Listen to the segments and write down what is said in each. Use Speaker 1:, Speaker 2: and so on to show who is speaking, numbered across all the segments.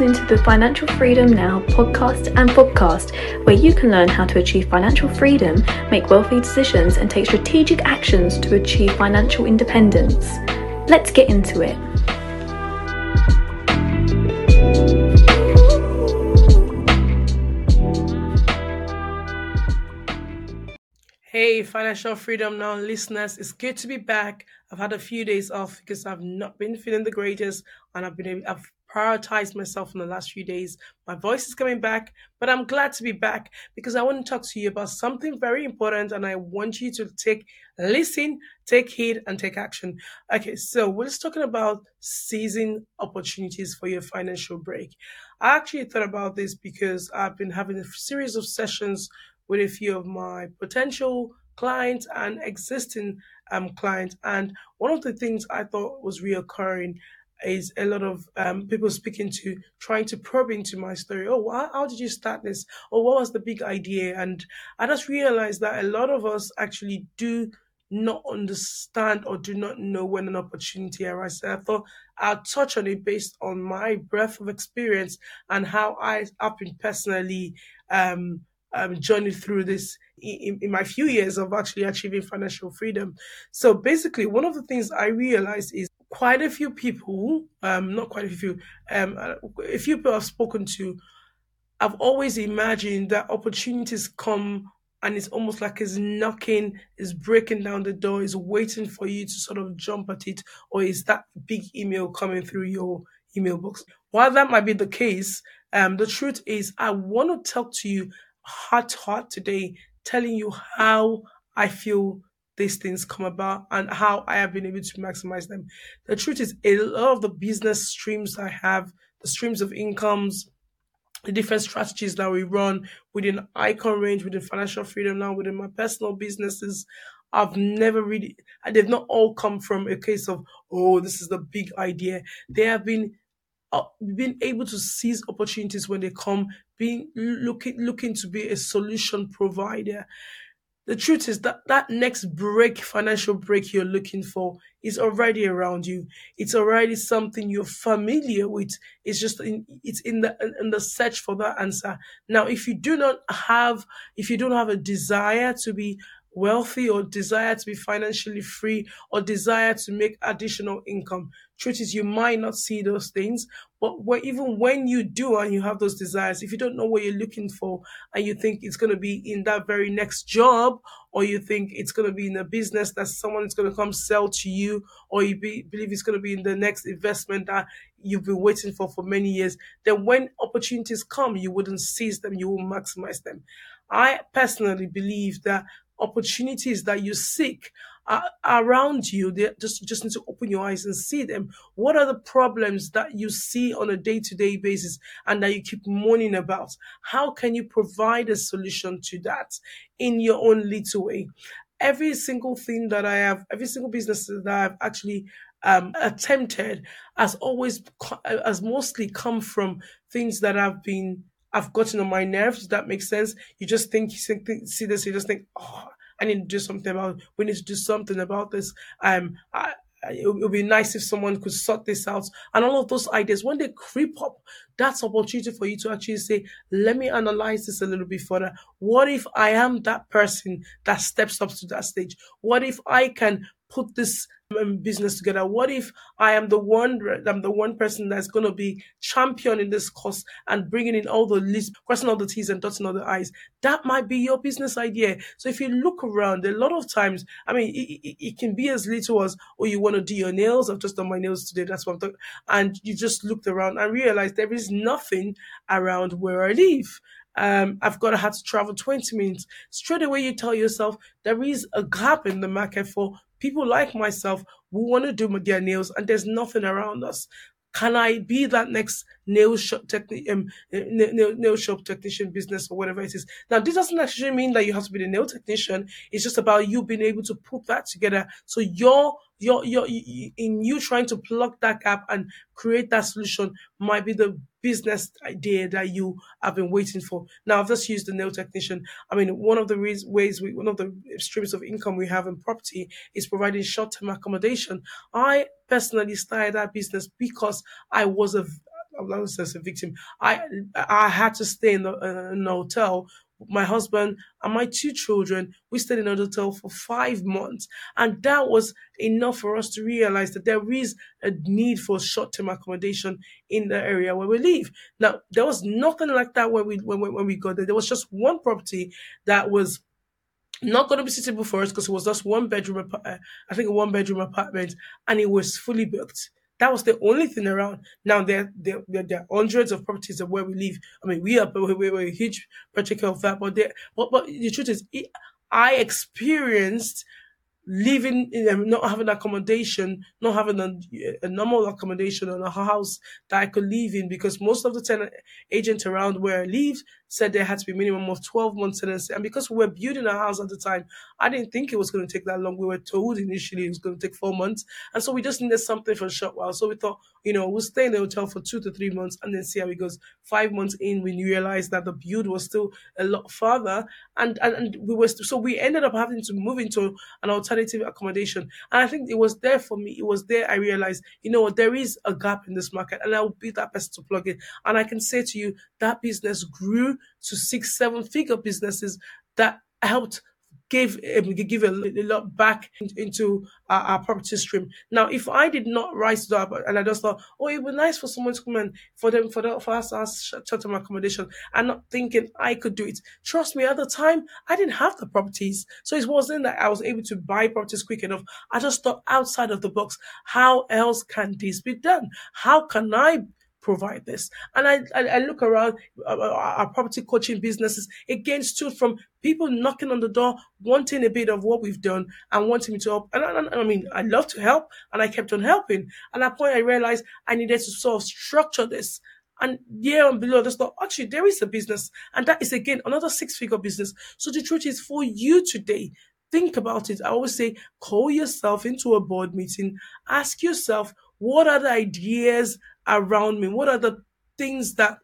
Speaker 1: listening to the Financial Freedom Now podcast and podcast, where you can learn how to achieve financial freedom, make wealthy decisions, and take strategic actions to achieve financial independence. Let's get into it.
Speaker 2: Hey, Financial Freedom Now listeners, it's good to be back. I've had a few days off because I've not been feeling the greatest and I've been able, I've prioritized myself in the last few days. My voice is coming back, but I'm glad to be back because I want to talk to you about something very important and I want you to take listen, take heed and take action. Okay, so we're just talking about seizing opportunities for your financial break. I actually thought about this because I've been having a series of sessions with a few of my potential clients and existing um, clients. And one of the things I thought was reoccurring is a lot of um, people speaking to, trying to probe into my story. Oh, how, how did you start this? Or what was the big idea? And I just realized that a lot of us actually do not understand or do not know when an opportunity arises. I thought I'll touch on it based on my breadth of experience and how I have been personally um, um, through this in, in, my few years of actually achieving financial freedom. So basically, one of the things I realized is quite a few people, um, not quite a few, um, a few people I've spoken to, I've always imagined that opportunities come and it's almost like it's knocking, it's breaking down the door, it's waiting for you to sort of jump at it, or is that big email coming through your email box? While that might be the case, um, the truth is I want to talk to you heart to heart today, telling you how I feel these things come about and how I have been able to maximize them. The truth is, a lot of the business streams I have, the streams of incomes, the different strategies that we run within Icon Range, within Financial Freedom now, within my personal businesses, I've never really, they've not all come from a case of, oh, this is the big idea. They have been uh, being able to seize opportunities when they come, being looking looking to be a solution provider. The truth is that that next break, financial break you're looking for, is already around you. It's already something you're familiar with. It's just in, it's in the in the search for that answer. Now, if you do not have, if you don't have a desire to be wealthy or desire to be financially free or desire to make additional income. Truth is, you might not see those things, but even when you do and you have those desires, if you don't know what you're looking for and you think it's going to be in that very next job, or you think it's going to be in a business that someone is going to come sell to you, or you be, believe it's going to be in the next investment that you've been waiting for for many years, then when opportunities come, you wouldn't seize them, you will maximize them. I personally believe that opportunities that you seek are around you. They just just need to open your eyes and see them. What are the problems that you see on a day to day basis and that you keep moaning about? How can you provide a solution to that in your own little way? Every single thing that I have, every single business that I've actually um, attempted has always has mostly come from things that have been I've gotten on my nerves. Does That makes sense. You just think, you think, see this, you just think, oh, I need to do something about. It. We need to do something about this. Um, I, it would be nice if someone could sort this out. And all of those ideas, when they creep up, that's opportunity for you to actually say, let me analyze this a little bit further. What if I am that person that steps up to that stage? What if I can put this um, business together? What if I am the one, I'm the one person that's going to be championing this course and bringing in all the list, crossing all the T's and dotting all the I's? That might be your business idea. So if you look around, a lot of times, I mean, it, it, it can be as little as, oh, you want to do your nails. I've just done my nails today. That's what I'm talking. And you just looked around and realized there is nothing around where I live um, I've got to have to travel 20 minutes. Straight away, you tell yourself there is a gap in the market for people like myself who want to do their nails and there's nothing around us. Can I be that next nail shop techni- um, nail, nail shop technician business or whatever it is? Now, this doesn't actually mean that you have to be the nail technician. It's just about you being able to put that together. So your you're, you're, in you trying to plug that gap and create that solution might be the business idea that you have been waiting for. Now, I've just used the nail technician. I mean, one of the ways we, one of the streams of income we have in property is providing short term accommodation. I personally started that business because I was a I was as a victim. I I had to stay in the uh, in a hotel my husband and my two children, we stayed in a hotel for five months. And that was enough for us to realize that there is a need for short term accommodation in the area where we live. Now, there was nothing like that when we, when, when we got there. There was just one property that was not going to be suitable for us because it was just one bedroom, uh, I think a one bedroom apartment, and it was fully booked. That was the only thing around. Now there, there, there, are hundreds of properties of where we live. I mean, we are we, we're a huge particular of that, but there, but but the truth is, I experienced living in them, not having accommodation, not having a, a, normal accommodation or a house that I could live in because most of the tenant agents around where I live said there had to be minimum of 12 months tenancy. And because we were building a house at the time, I didn't think it was going to take that long. We were told initially it was going to take four months. And so we just needed something for a short while. So we thought, you know, we'll stay in the hotel for two to three months and then see how it goes. Five months in, we realized that the build was still a lot farther. And, and, and we were, so we ended up having to move into an alternative accommodation. And I think it was there for me. It was there I realized, you know what, there is a gap in this market and I will be that person to plug it. And I can say to you, that business grew to six, seven figure businesses that helped give um, give a, a lot back into our, our, property stream. Now, if I did not rise to that, and I just thought, oh, it would be nice for someone to come and for them for the, for us us short term accommodation, and not thinking I could do it. Trust me, at the time I didn't have the properties, so it wasn't that I was able to buy properties quick enough. I just thought outside of the box. How else can this be done? How can I provide this. And I, I, I look around uh, uh, our property coaching businesses again, stood from people knocking on the door, wanting a bit of what we've done and wanting me to help. And, and I mean, I love to help and I kept on helping. And at that point, I realized I needed to sort of structure this. And yeah, and below, I just thought, actually, there is a business. And that is, again, another six figure business. So the truth is, for you today, think about it. I always say, call yourself into a board meeting, ask yourself, what are the ideas around me? What are the things that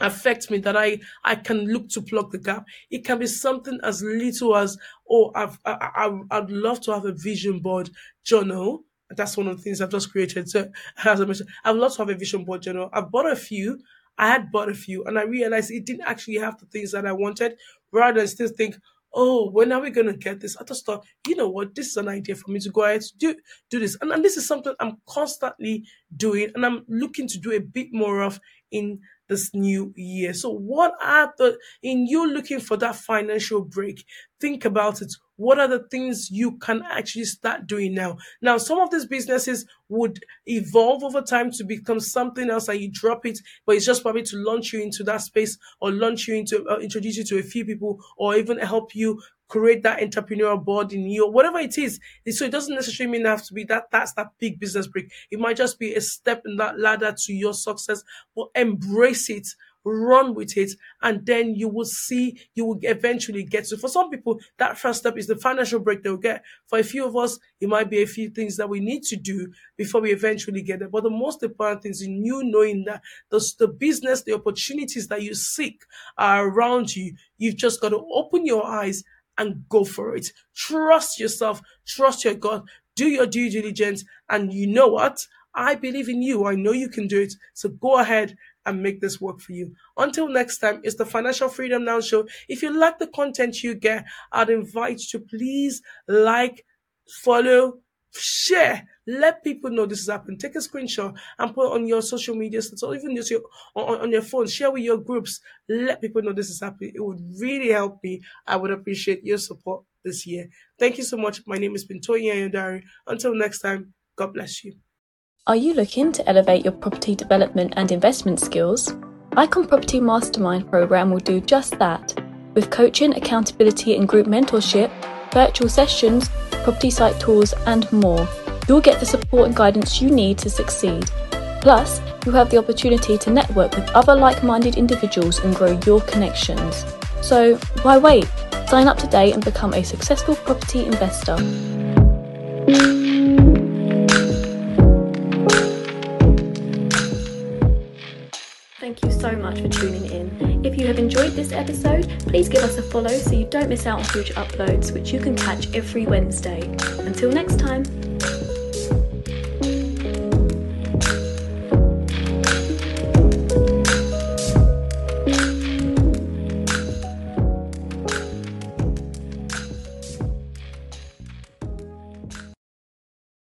Speaker 2: affect me that I, I can look to plug the gap? It can be something as little as, oh, I've, I, I, I'd love to have a vision board journal. That's one of the things I've just created. So, as I mentioned, I'd love to have a vision board journal. I've bought a few. I had bought a few and I realized it didn't actually have the things that I wanted rather than still think, oh, when are we going to get this? I just thought, you know what, this is an idea for me to go ahead to do, do this. And, and this is something I'm constantly doing and I'm looking to do a bit more of in this new year. So what are the, in you looking for that financial break, think about it. What are the things you can actually start doing now? Now, some of these businesses would evolve over time to become something else and you drop it, but it's just probably to launch you into that space or launch you into, uh, introduce you to a few people or even help you create that entrepreneurial board in you, whatever it is. So it doesn't necessarily mean have to be that that's that big business break. It might just be a step in that ladder to your success, but embrace it run with it, and then you will see you will eventually get to. For some people, that first step is the financial break they'll get. For a few of us, it might be a few things that we need to do before we eventually get there. But the most important thing is in you knowing that the, the business, the opportunities that you seek are around you. You've just got to open your eyes and go for it. Trust yourself, trust your God, do your due diligence, and you know what? I believe in you. I know you can do it. So go ahead and make this work for you. Until next time, it's the Financial Freedom Now Show. If you like the content you get, I'd invite you to please like, follow, share. Let people know this is happening. Take a screenshot and put on your social media or even just your, on, on your phone. Share with your groups. Let people know this is happening. It would really help me. I would appreciate your support this year. Thank you so much. My name is Bintoye Ayodari. Until next time, God bless you.
Speaker 1: Are you looking to elevate your property development and investment skills? Icon Property Mastermind program will do just that. With coaching, accountability, and group mentorship, virtual sessions, property site tours, and more, you'll get the support and guidance you need to succeed. Plus, you'll have the opportunity to network with other like minded individuals and grow your connections. So, why wait? Sign up today and become a successful property investor. Much for tuning in. If you have enjoyed this episode, please give us a follow so you don't miss out on future uploads, which you can catch every Wednesday. Until next time.